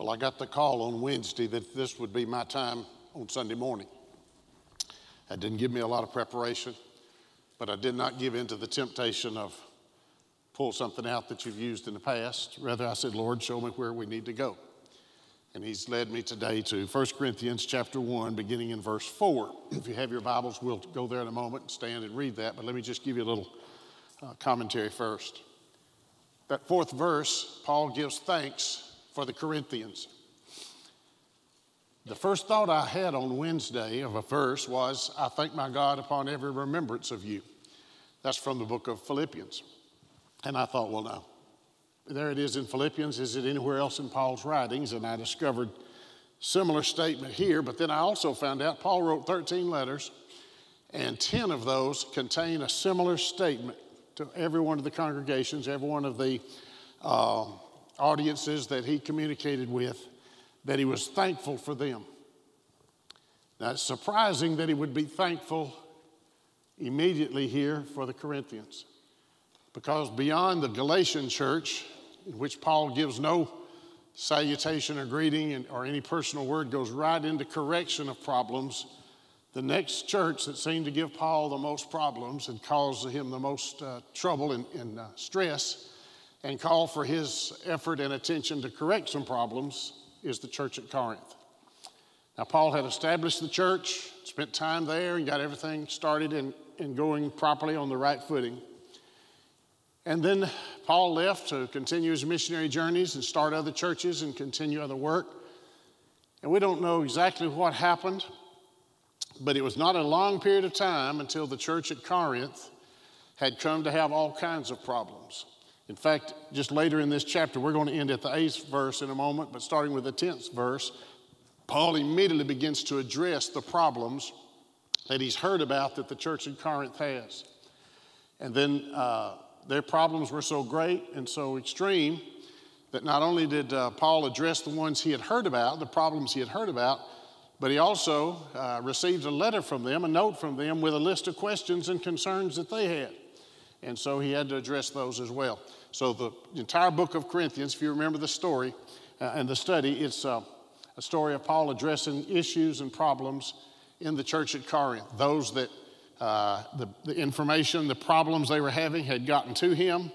Well, I got the call on Wednesday that this would be my time on Sunday morning. That didn't give me a lot of preparation, but I did not give in to the temptation of pull something out that you've used in the past. Rather, I said, Lord, show me where we need to go. And he's led me today to 1 Corinthians chapter 1, beginning in verse 4. If you have your Bibles, we'll go there in a moment and stand and read that, but let me just give you a little uh, commentary first. That fourth verse, Paul gives thanks for the Corinthians. The first thought I had on Wednesday of a verse was, I thank my God upon every remembrance of you. That's from the book of Philippians. And I thought, well, now, there it is in Philippians. Is it anywhere else in Paul's writings? And I discovered similar statement here, but then I also found out Paul wrote 13 letters, and 10 of those contain a similar statement to every one of the congregations, every one of the uh, audiences that he communicated with, that he was thankful for them. Now, it's surprising that he would be thankful immediately here for the Corinthians, because beyond the Galatian church, in which Paul gives no salutation or greeting and, or any personal word, goes right into correction of problems the next church that seemed to give Paul the most problems and cause him the most uh, trouble and, and uh, stress and call for his effort and attention to correct some problems is the church at Corinth. Now, Paul had established the church, spent time there, and got everything started and, and going properly on the right footing. And then Paul left to continue his missionary journeys and start other churches and continue other work. And we don't know exactly what happened. But it was not a long period of time until the church at Corinth had come to have all kinds of problems. In fact, just later in this chapter, we're going to end at the eighth verse in a moment, but starting with the tenth verse, Paul immediately begins to address the problems that he's heard about that the church in Corinth has. And then uh, their problems were so great and so extreme that not only did uh, Paul address the ones he had heard about, the problems he had heard about, but he also uh, received a letter from them, a note from them with a list of questions and concerns that they had. And so he had to address those as well. So the entire book of Corinthians, if you remember the story uh, and the study, it's uh, a story of Paul addressing issues and problems in the church at Corinth. Those that uh, the, the information, the problems they were having had gotten to him,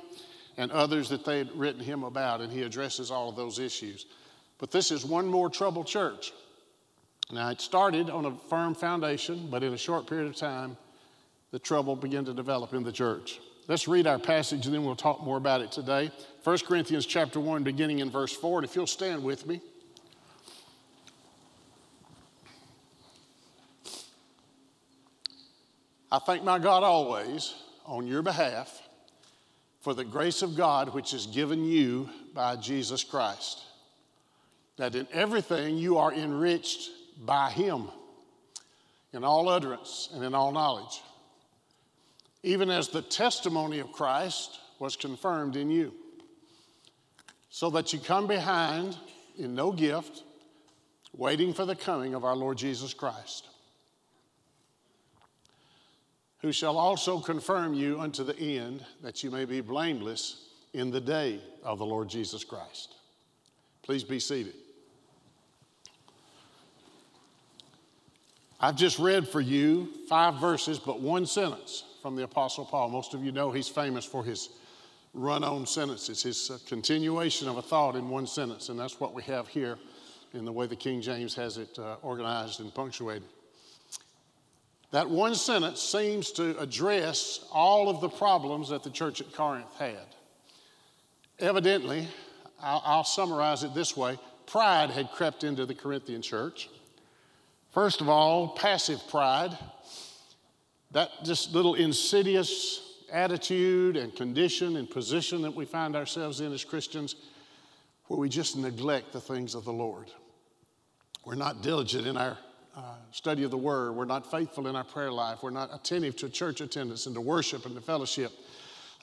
and others that they had written him about, and he addresses all of those issues. But this is one more troubled church. Now, it started on a firm foundation, but in a short period of time, the trouble began to develop in the church. Let's read our passage and then we'll talk more about it today. 1 Corinthians chapter 1, beginning in verse 4. And if you'll stand with me. I thank my God always on your behalf for the grace of God which is given you by Jesus Christ, that in everything you are enriched by him in all utterance and in all knowledge, even as the testimony of Christ was confirmed in you, so that you come behind in no gift, waiting for the coming of our Lord Jesus Christ, who shall also confirm you unto the end, that you may be blameless in the day of the Lord Jesus Christ. Please be seated. I've just read for you five verses, but one sentence from the Apostle Paul. Most of you know he's famous for his run on sentences, his uh, continuation of a thought in one sentence, and that's what we have here in the way the King James has it uh, organized and punctuated. That one sentence seems to address all of the problems that the church at Corinth had. Evidently, I'll, I'll summarize it this way pride had crept into the Corinthian church. First of all, passive pride. That just little insidious attitude and condition and position that we find ourselves in as Christians, where we just neglect the things of the Lord. We're not diligent in our uh, study of the Word. We're not faithful in our prayer life. We're not attentive to church attendance and to worship and to fellowship.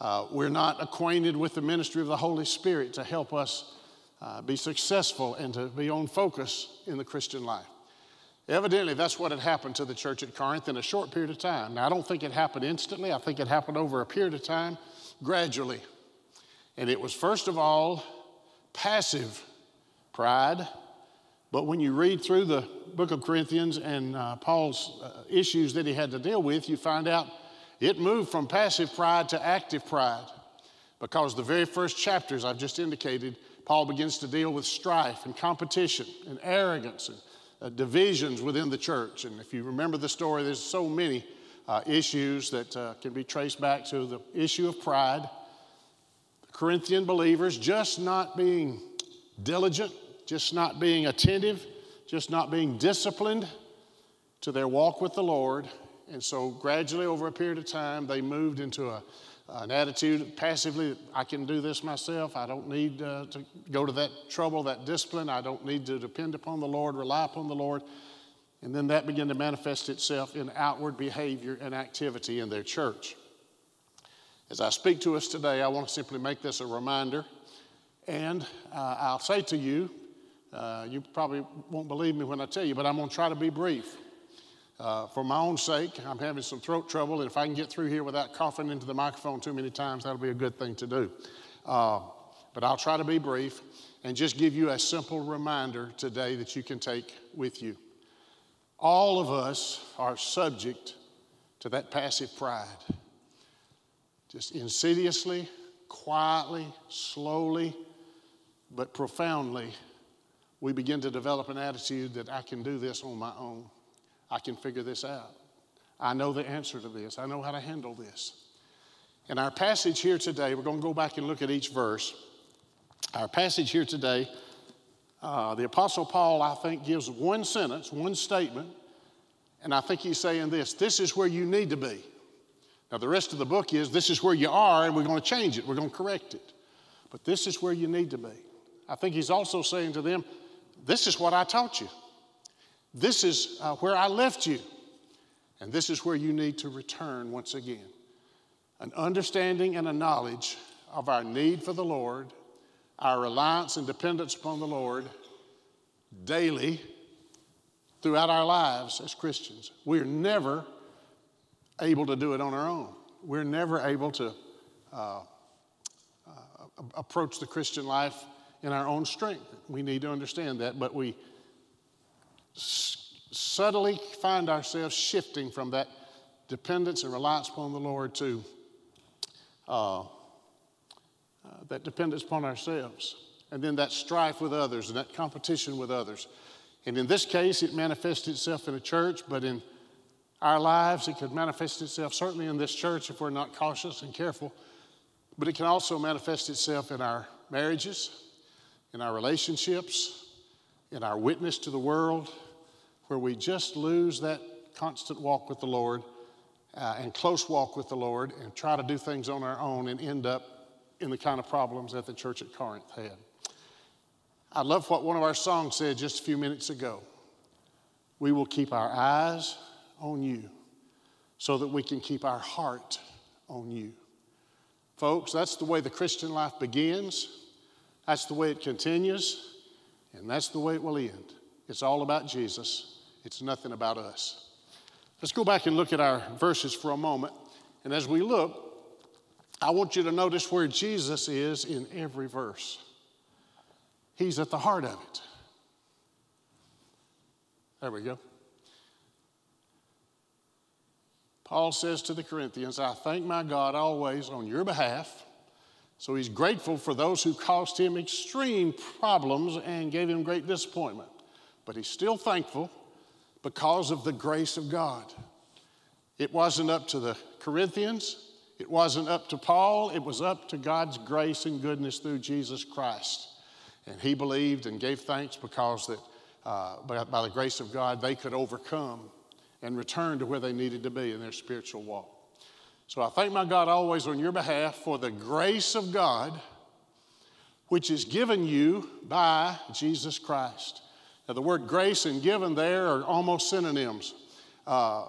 Uh, we're not acquainted with the ministry of the Holy Spirit to help us uh, be successful and to be on focus in the Christian life. Evidently, that's what had happened to the church at Corinth in a short period of time. Now, I don't think it happened instantly, I think it happened over a period of time, gradually. And it was, first of all, passive pride. But when you read through the book of Corinthians and uh, Paul's uh, issues that he had to deal with, you find out it moved from passive pride to active pride. Because the very first chapters I've just indicated, Paul begins to deal with strife and competition and arrogance and uh, divisions within the church. And if you remember the story, there's so many uh, issues that uh, can be traced back to the issue of pride. The Corinthian believers just not being diligent, just not being attentive, just not being disciplined to their walk with the Lord. And so, gradually, over a period of time, they moved into a, an attitude passively I can do this myself. I don't need uh, to go to that trouble, that discipline. I don't need to depend upon the Lord, rely upon the Lord. And then that began to manifest itself in outward behavior and activity in their church. As I speak to us today, I want to simply make this a reminder. And uh, I'll say to you, uh, you probably won't believe me when I tell you, but I'm going to try to be brief. Uh, for my own sake, I'm having some throat trouble, and if I can get through here without coughing into the microphone too many times, that'll be a good thing to do. Uh, but I'll try to be brief and just give you a simple reminder today that you can take with you. All of us are subject to that passive pride. Just insidiously, quietly, slowly, but profoundly, we begin to develop an attitude that I can do this on my own. I can figure this out. I know the answer to this. I know how to handle this. In our passage here today, we're going to go back and look at each verse. Our passage here today uh, the Apostle Paul, I think, gives one sentence, one statement, and I think he's saying this this is where you need to be. Now, the rest of the book is this is where you are, and we're going to change it, we're going to correct it. But this is where you need to be. I think he's also saying to them, This is what I taught you. This is uh, where I left you. And this is where you need to return once again. An understanding and a knowledge of our need for the Lord our reliance and dependence upon the Lord daily throughout our lives as Christians. We're never able to do it on our own. We're never able to uh, uh, approach the Christian life in our own strength. We need to understand that, but we subtly find ourselves shifting from that dependence and reliance upon the Lord to uh, uh, that dependence upon ourselves, and then that strife with others and that competition with others. And in this case, it manifests itself in a church, but in our lives, it could manifest itself certainly in this church if we're not cautious and careful, but it can also manifest itself in our marriages, in our relationships, in our witness to the world, where we just lose that constant walk with the Lord uh, and close walk with the Lord and try to do things on our own and end up in the kind of problems that the church at Corinth had. I love what one of our songs said just a few minutes ago. We will keep our eyes on you so that we can keep our heart on you. Folks, that's the way the Christian life begins, that's the way it continues, and that's the way it will end. It's all about Jesus, it's nothing about us. Let's go back and look at our verses for a moment. And as we look, I want you to notice where Jesus is in every verse. He's at the heart of it. There we go. Paul says to the Corinthians, I thank my God always on your behalf. So he's grateful for those who caused him extreme problems and gave him great disappointment. But he's still thankful because of the grace of God. It wasn't up to the Corinthians, it wasn't up to Paul, it was up to God's grace and goodness through Jesus Christ. And he believed and gave thanks because that uh, by, by the grace of God, they could overcome and return to where they needed to be in their spiritual walk. So I thank my God always on your behalf for the grace of God, which is given you by Jesus Christ. Now, the word grace and given there are almost synonyms. Uh,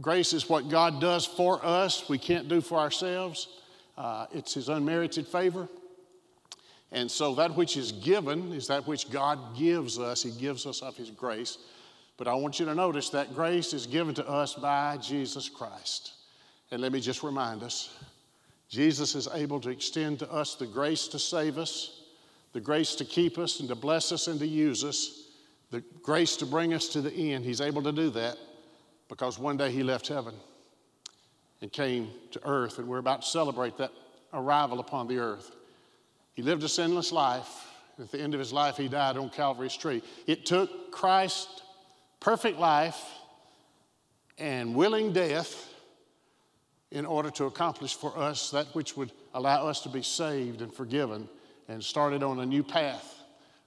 Grace is what God does for us, we can't do for ourselves. Uh, it's His unmerited favor. And so that which is given is that which God gives us. He gives us of His grace. But I want you to notice that grace is given to us by Jesus Christ. And let me just remind us Jesus is able to extend to us the grace to save us, the grace to keep us and to bless us and to use us, the grace to bring us to the end. He's able to do that because one day He left heaven and came to earth, and we're about to celebrate that arrival upon the earth. He lived a sinless life. At the end of his life, he died on Calvary's tree. It took Christ's perfect life and willing death in order to accomplish for us that which would allow us to be saved and forgiven and started on a new path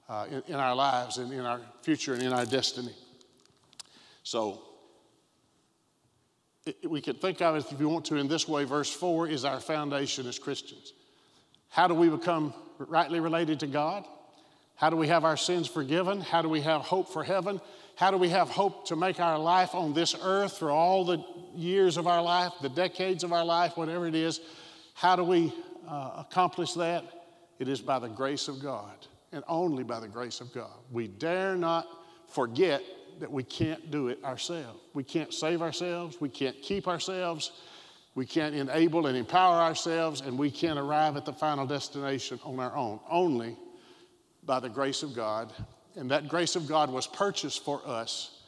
uh, in, in our lives and in our future and in our destiny. So, it, we could think of it, if you want to, in this way. Verse 4 is our foundation as Christians. How do we become rightly related to God? How do we have our sins forgiven? How do we have hope for heaven? How do we have hope to make our life on this earth through all the years of our life, the decades of our life, whatever it is? How do we uh, accomplish that? It is by the grace of God and only by the grace of God. We dare not forget that we can't do it ourselves. We can't save ourselves, we can't keep ourselves, we can't enable and empower ourselves, and we can't arrive at the final destination on our own. Only by the grace of God. And that grace of God was purchased for us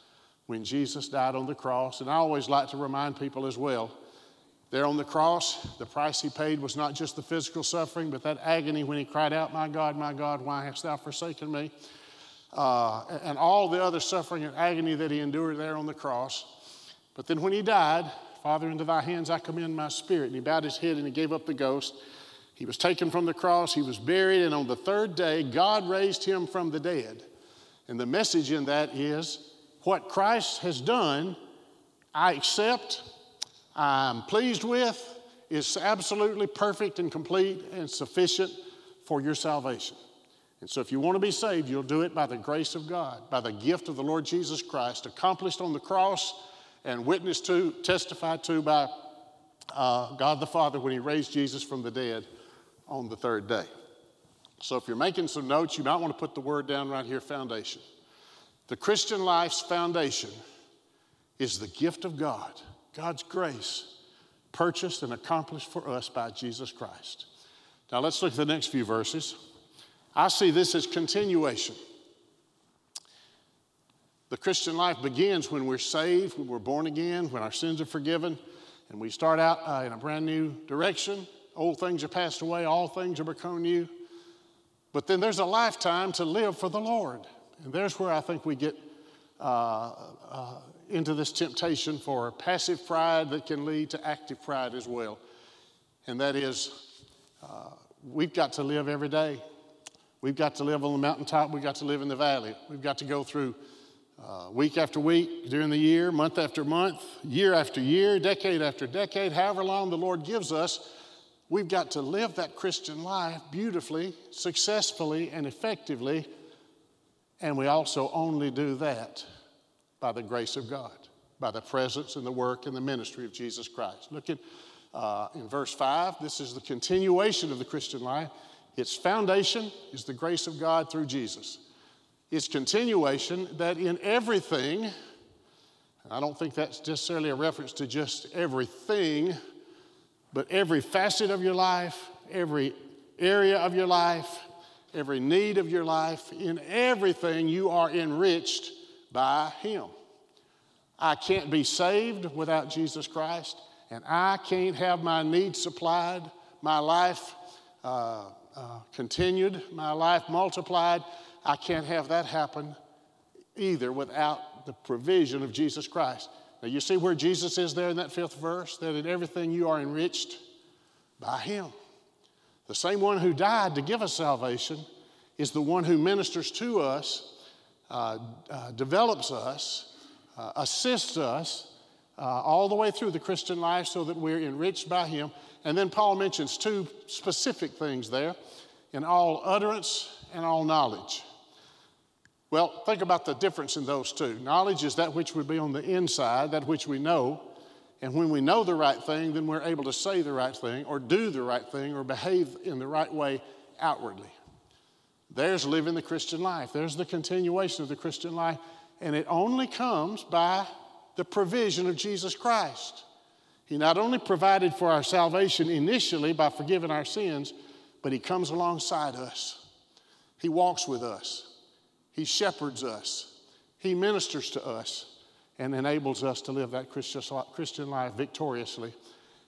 when Jesus died on the cross. And I always like to remind people as well there on the cross, the price he paid was not just the physical suffering, but that agony when he cried out, My God, my God, why hast thou forsaken me? Uh, and all the other suffering and agony that he endured there on the cross. But then when he died, Father, into thy hands I commend my spirit. And he bowed his head and he gave up the ghost. He was taken from the cross, he was buried, and on the third day, God raised him from the dead. And the message in that is what Christ has done, I accept, I'm pleased with, is absolutely perfect and complete and sufficient for your salvation. And so, if you want to be saved, you'll do it by the grace of God, by the gift of the Lord Jesus Christ, accomplished on the cross and witnessed to, testified to by uh, God the Father when He raised Jesus from the dead on the third day. So, if you're making some notes, you might want to put the word down right here foundation. The Christian life's foundation is the gift of God, God's grace, purchased and accomplished for us by Jesus Christ. Now, let's look at the next few verses. I see this as continuation. The Christian life begins when we're saved, when we're born again, when our sins are forgiven, and we start out uh, in a brand new direction. Old things are passed away, all things are become new. But then there's a lifetime to live for the Lord. And there's where I think we get uh, uh, into this temptation for passive pride that can lead to active pride as well. And that is, uh, we've got to live every day We've got to live on the mountaintop, we've got to live in the valley. We've got to go through uh, week after week during the year, month after month, year after year, decade after decade, however long the Lord gives us. We've got to live that Christian life beautifully, successfully, and effectively. And we also only do that by the grace of God, by the presence and the work and the ministry of Jesus Christ. Look at uh, in verse 5, this is the continuation of the Christian life. Its foundation is the grace of God through Jesus. Its continuation, that in everything, I don't think that's necessarily a reference to just everything, but every facet of your life, every area of your life, every need of your life, in everything you are enriched by Him. I can't be saved without Jesus Christ, and I can't have my needs supplied, my life uh, uh, continued, my life multiplied. I can't have that happen either without the provision of Jesus Christ. Now, you see where Jesus is there in that fifth verse? That in everything you are enriched by Him. The same one who died to give us salvation is the one who ministers to us, uh, uh, develops us, uh, assists us uh, all the way through the Christian life so that we're enriched by Him. And then Paul mentions two specific things there in all utterance and all knowledge. Well, think about the difference in those two. Knowledge is that which would be on the inside, that which we know. And when we know the right thing, then we're able to say the right thing, or do the right thing, or behave in the right way outwardly. There's living the Christian life. There's the continuation of the Christian life. And it only comes by the provision of Jesus Christ. He not only provided for our salvation initially by forgiving our sins, but He comes alongside us He walks with us, He shepherds us, He ministers to us, and enables us to live that Christian life victoriously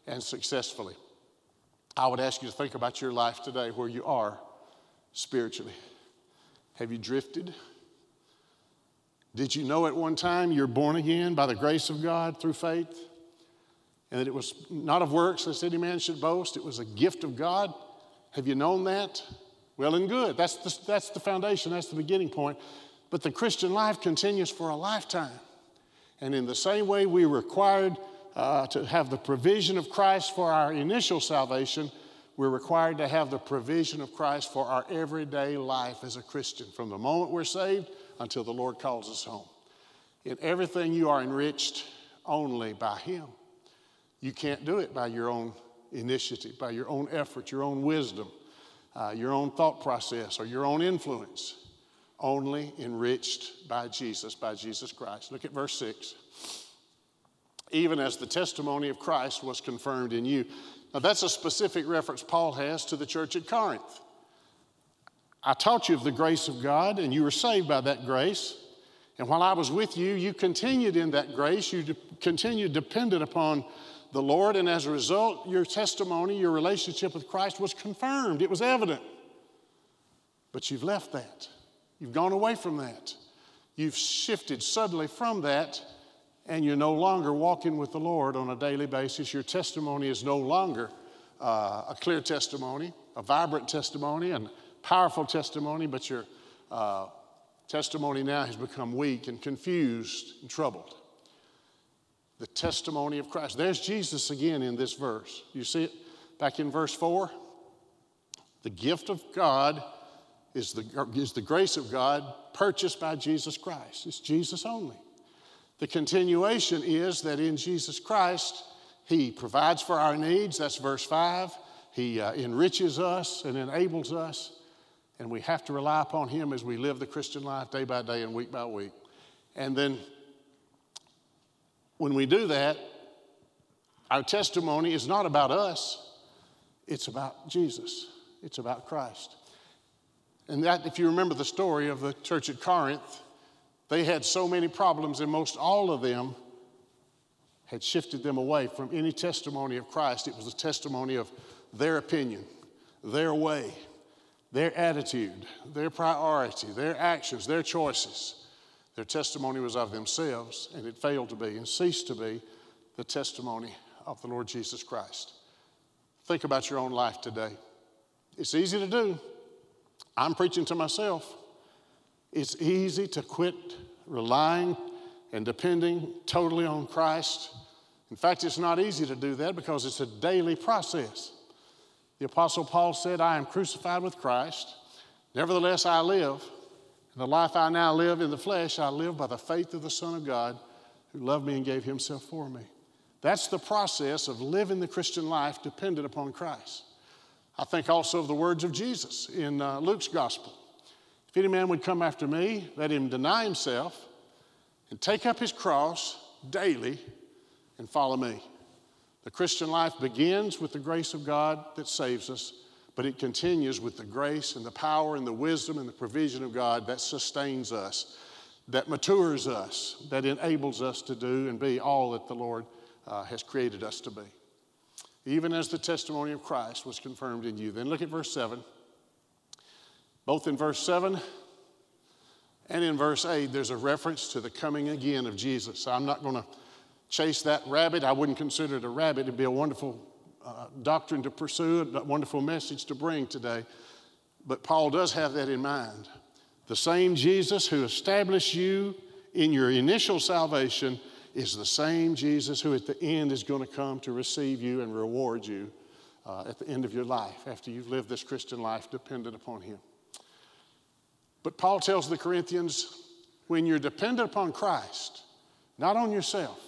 and successfully. I would ask you to think about your life today, where you are spiritually. Have you drifted? Did you know at one time you're born again by the grace of God through faith? And that it was not of works, lest any man should boast. It was a gift of God. Have you known that? Well and good. That's the, that's the foundation, that's the beginning point. But the Christian life continues for a lifetime. And in the same way, we're required uh, to have the provision of Christ for our initial salvation, we're required to have the provision of Christ for our everyday life as a Christian, from the moment we're saved until the Lord calls us home. In everything, you are enriched only by Him. You can't do it by your own initiative, by your own effort, your own wisdom, uh, your own thought process, or your own influence. Only enriched by Jesus, by Jesus Christ. Look at verse 6 even as the testimony of Christ was confirmed in you. Now, that's a specific reference Paul has to the church at Corinth. I taught you of the grace of God, and you were saved by that grace. And while I was with you, you continued in that grace. You de- continued dependent upon the Lord, and as a result, your testimony, your relationship with Christ was confirmed. It was evident. But you've left that. You've gone away from that. You've shifted suddenly from that and you're no longer walking with the Lord on a daily basis. Your testimony is no longer uh, a clear testimony, a vibrant testimony, and powerful testimony, but your uh, testimony now has become weak and confused and troubled. The testimony of Christ. There's Jesus again in this verse. You see it back in verse 4? The gift of God is the, is the grace of God purchased by Jesus Christ. It's Jesus only. The continuation is that in Jesus Christ, He provides for our needs. That's verse 5. He uh, enriches us and enables us. And we have to rely upon Him as we live the Christian life day by day and week by week. And then when we do that, our testimony is not about us, it's about Jesus, it's about Christ. And that, if you remember the story of the church at Corinth, they had so many problems, and most all of them had shifted them away from any testimony of Christ. It was a testimony of their opinion, their way, their attitude, their priority, their actions, their choices. Their testimony was of themselves, and it failed to be and ceased to be the testimony of the Lord Jesus Christ. Think about your own life today. It's easy to do. I'm preaching to myself. It's easy to quit relying and depending totally on Christ. In fact, it's not easy to do that because it's a daily process. The Apostle Paul said, I am crucified with Christ. Nevertheless, I live. And the life I now live in the flesh, I live by the faith of the Son of God who loved me and gave himself for me. That's the process of living the Christian life dependent upon Christ. I think also of the words of Jesus in uh, Luke's gospel. If any man would come after me, let him deny himself and take up his cross daily and follow me. The Christian life begins with the grace of God that saves us, but it continues with the grace and the power and the wisdom and the provision of God that sustains us, that matures us, that enables us to do and be all that the Lord uh, has created us to be. Even as the testimony of Christ was confirmed in you. Then look at verse 7. Both in verse 7 and in verse 8, there's a reference to the coming again of Jesus. I'm not going to chase that rabbit. I wouldn't consider it a rabbit. It'd be a wonderful uh, doctrine to pursue, a wonderful message to bring today. But Paul does have that in mind. The same Jesus who established you in your initial salvation is the same Jesus who at the end is going to come to receive you and reward you uh, at the end of your life after you've lived this Christian life dependent upon Him. But Paul tells the Corinthians when you're dependent upon Christ, not on yourself,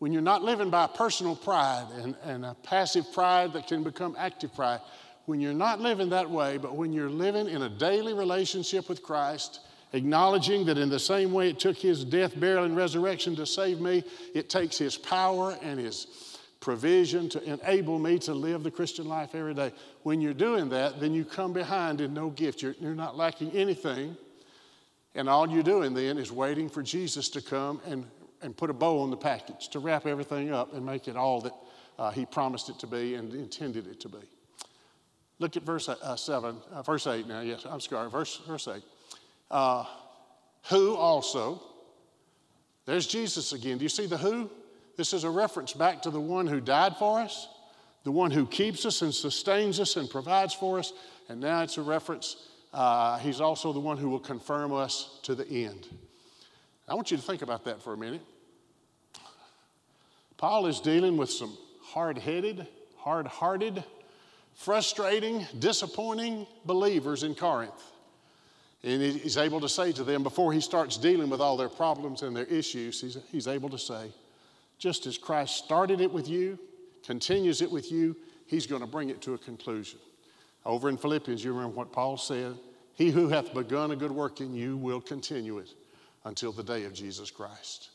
when you're not living by personal pride and, and a passive pride that can become active pride, when you're not living that way, but when you're living in a daily relationship with Christ, acknowledging that in the same way it took his death, burial, and resurrection to save me, it takes his power and his provision to enable me to live the Christian life every day. When you're doing that, then you come behind in no gift. You're, you're not lacking anything. And all you're doing then is waiting for Jesus to come and, and put a bow on the package, to wrap everything up and make it all that uh, He promised it to be and intended it to be. Look at verse uh, 7, uh, verse 8 now. Yes, I'm sorry, verse, verse 8. Uh, who also, there's Jesus again. Do you see the who? This is a reference back to the one who died for us, the one who keeps us and sustains us and provides for us. And now it's a reference, uh, he's also the one who will confirm us to the end. I want you to think about that for a minute. Paul is dealing with some hard headed, hard hearted, frustrating, disappointing believers in Corinth. And he's able to say to them, before he starts dealing with all their problems and their issues, he's, he's able to say, just as Christ started it with you, continues it with you, he's going to bring it to a conclusion. Over in Philippians, you remember what Paul said? He who hath begun a good work in you will continue it until the day of Jesus Christ.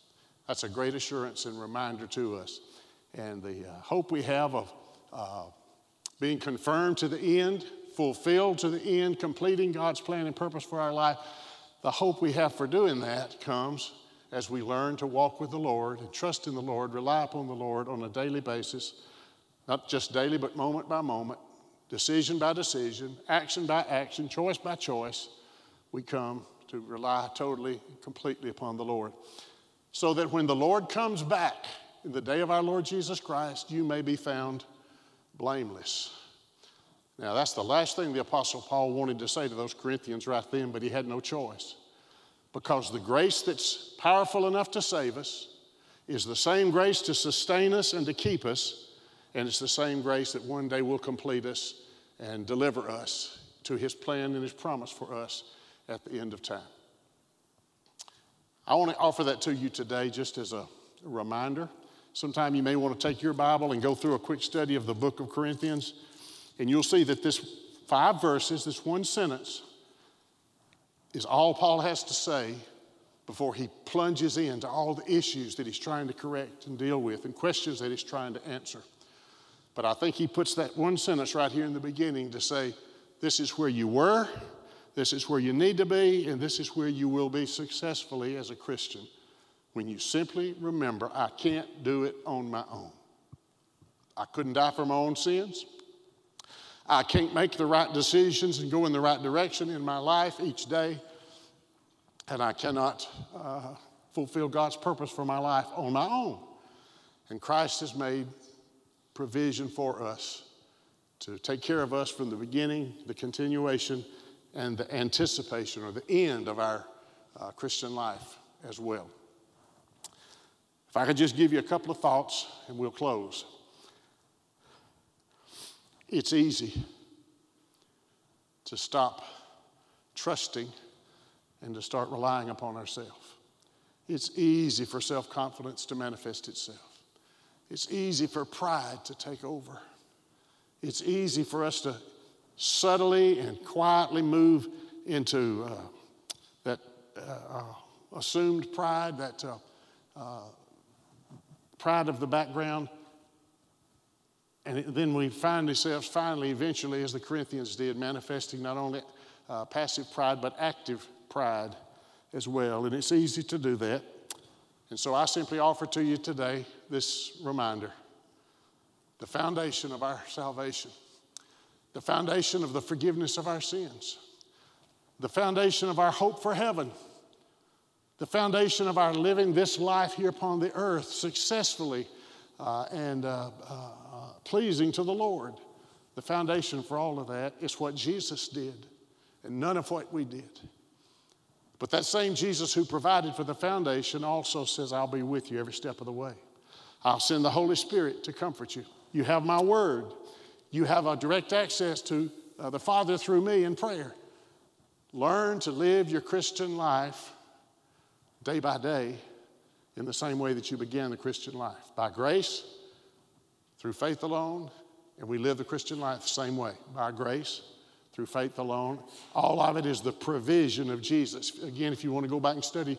That's a great assurance and reminder to us. And the uh, hope we have of uh, being confirmed to the end, fulfilled to the end, completing God's plan and purpose for our life, the hope we have for doing that comes as we learn to walk with the Lord and trust in the Lord, rely upon the Lord on a daily basis, not just daily, but moment by moment, decision by decision, action by action, choice by choice, we come to rely totally, completely upon the Lord. So that when the Lord comes back in the day of our Lord Jesus Christ, you may be found blameless. Now, that's the last thing the Apostle Paul wanted to say to those Corinthians right then, but he had no choice because the grace that's powerful enough to save us is the same grace to sustain us and to keep us, and it's the same grace that one day will complete us and deliver us to his plan and his promise for us at the end of time. I want to offer that to you today just as a reminder. Sometime you may want to take your Bible and go through a quick study of the book of Corinthians, and you'll see that this five verses, this one sentence, is all Paul has to say before he plunges into all the issues that he's trying to correct and deal with and questions that he's trying to answer. But I think he puts that one sentence right here in the beginning to say, This is where you were, this is where you need to be, and this is where you will be successfully as a Christian when you simply remember, I can't do it on my own. I couldn't die for my own sins. I can't make the right decisions and go in the right direction in my life each day. And I cannot uh, fulfill God's purpose for my life on my own. And Christ has made provision for us to take care of us from the beginning, the continuation, and the anticipation or the end of our uh, Christian life as well. If I could just give you a couple of thoughts and we'll close. It's easy to stop trusting and to start relying upon ourselves. It's easy for self confidence to manifest itself. It's easy for pride to take over. It's easy for us to subtly and quietly move into uh, that uh, uh, assumed pride, that uh, uh, pride of the background and then we find ourselves finally, eventually, as the Corinthians did, manifesting not only uh, passive pride, but active pride as well. And it's easy to do that. And so I simply offer to you today this reminder the foundation of our salvation, the foundation of the forgiveness of our sins, the foundation of our hope for heaven, the foundation of our living this life here upon the earth successfully uh, and uh, uh pleasing to the Lord. The foundation for all of that is what Jesus did and none of what we did. But that same Jesus who provided for the foundation also says, I'll be with you every step of the way. I'll send the Holy Spirit to comfort you. You have my word. You have a direct access to uh, the Father through me in prayer. Learn to live your Christian life day by day in the same way that you began the Christian life by grace through faith alone, and we live the Christian life the same way by grace, through faith alone. All of it is the provision of Jesus. Again, if you want to go back and study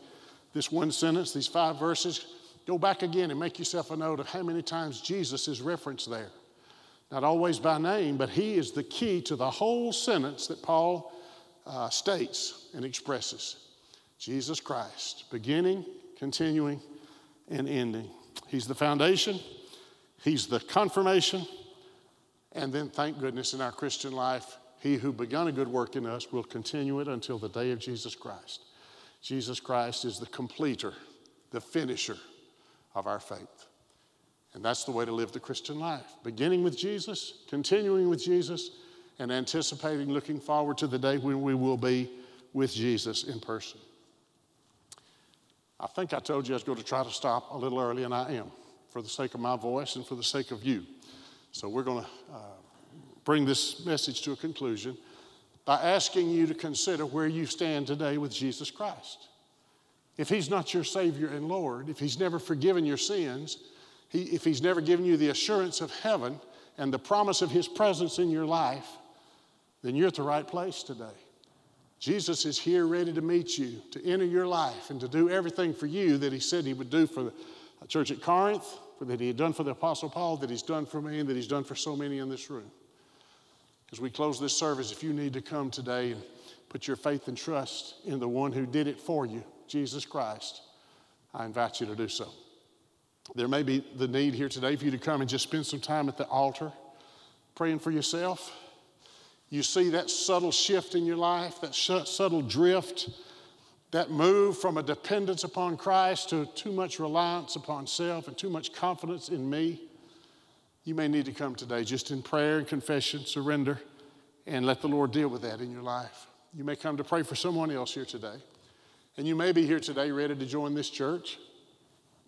this one sentence, these five verses, Go back again and make yourself a note of how many times Jesus is referenced there. Not always by name, but he is the key to the whole sentence that Paul uh, states and expresses Jesus Christ, beginning, continuing, and ending. He's the foundation, He's the confirmation, and then, thank goodness, in our Christian life, He who begun a good work in us will continue it until the day of Jesus Christ. Jesus Christ is the completer, the finisher of our faith. And that's the way to live the Christian life. Beginning with Jesus, continuing with Jesus, and anticipating, looking forward to the day when we will be with Jesus in person. I think I told you I was going to try to stop a little early, and I am, for the sake of my voice and for the sake of you. So we're going to uh, bring this message to a conclusion by asking you to consider where you stand today with Jesus Christ. If He's not your Savior and Lord, if He's never forgiven your sins, he, if He's never given you the assurance of heaven and the promise of His presence in your life, then you're at the right place today. Jesus is here ready to meet you, to enter your life, and to do everything for you that He said He would do for the church at Corinth, for that He had done for the Apostle Paul, that He's done for me, and that He's done for so many in this room. As we close this service, if you need to come today and put your faith and trust in the one who did it for you, Jesus Christ, I invite you to do so. There may be the need here today for you to come and just spend some time at the altar praying for yourself. You see that subtle shift in your life, that subtle drift, that move from a dependence upon Christ to too much reliance upon self and too much confidence in me. You may need to come today just in prayer and confession, surrender, and let the Lord deal with that in your life. You may come to pray for someone else here today. And you may be here today ready to join this church.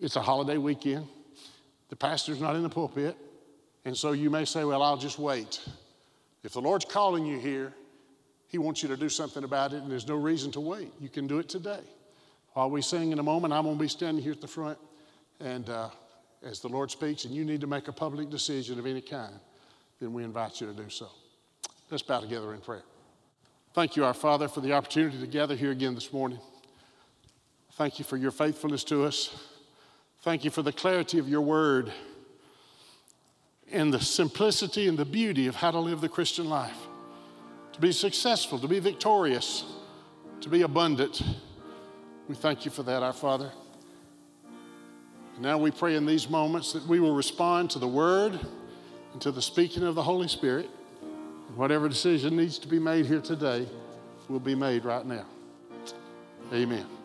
It's a holiday weekend. The pastor's not in the pulpit. And so you may say, Well, I'll just wait. If the Lord's calling you here, He wants you to do something about it, and there's no reason to wait. You can do it today. While we sing in a moment, I'm going to be standing here at the front, and uh, as the Lord speaks, and you need to make a public decision of any kind, then we invite you to do so. Let's bow together in prayer. Thank you, our Father, for the opportunity to gather here again this morning. Thank you for your faithfulness to us. Thank you for the clarity of your word and the simplicity and the beauty of how to live the Christian life. To be successful, to be victorious, to be abundant. We thank you for that, our Father. And now we pray in these moments that we will respond to the word and to the speaking of the Holy Spirit. And whatever decision needs to be made here today will be made right now. Amen.